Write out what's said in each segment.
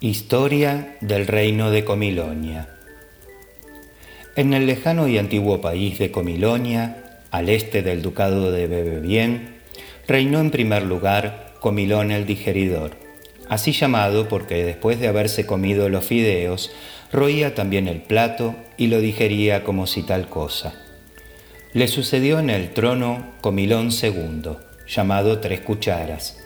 Historia del reino de Comilonia. En el lejano y antiguo país de Comilonia, al este del ducado de Bebebien, reinó en primer lugar Comilón el digeridor, así llamado porque después de haberse comido los fideos, roía también el plato y lo digería como si tal cosa. Le sucedió en el trono Comilón II, llamado Tres Cucharas,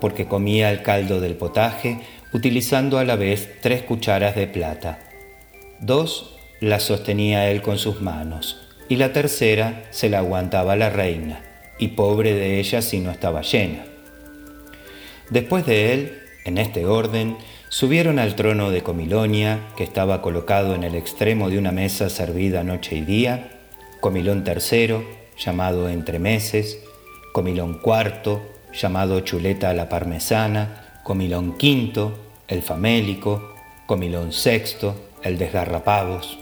porque comía el caldo del potaje utilizando a la vez tres cucharas de plata. Dos las sostenía él con sus manos y la tercera se la aguantaba la reina, y pobre de ella si no estaba llena. Después de él, en este orden, subieron al trono de Comilonia, que estaba colocado en el extremo de una mesa servida noche y día, Comilón III, llamado Entre Meses, Comilón IV, llamado Chuleta a la Parmesana, Comilón V, el famélico, Comilón VI, el desgarrapavos,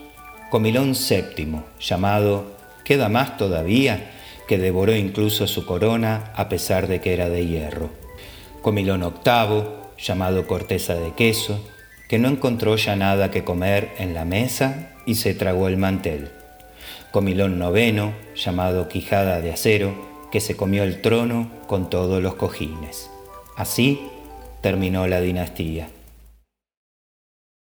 Comilón VII, llamado Queda más todavía, que devoró incluso su corona a pesar de que era de hierro, Comilón VIII, llamado Corteza de queso, que no encontró ya nada que comer en la mesa y se tragó el mantel, Comilón IX, llamado Quijada de acero, que se comió el trono con todos los cojines. Así terminó la dinastía.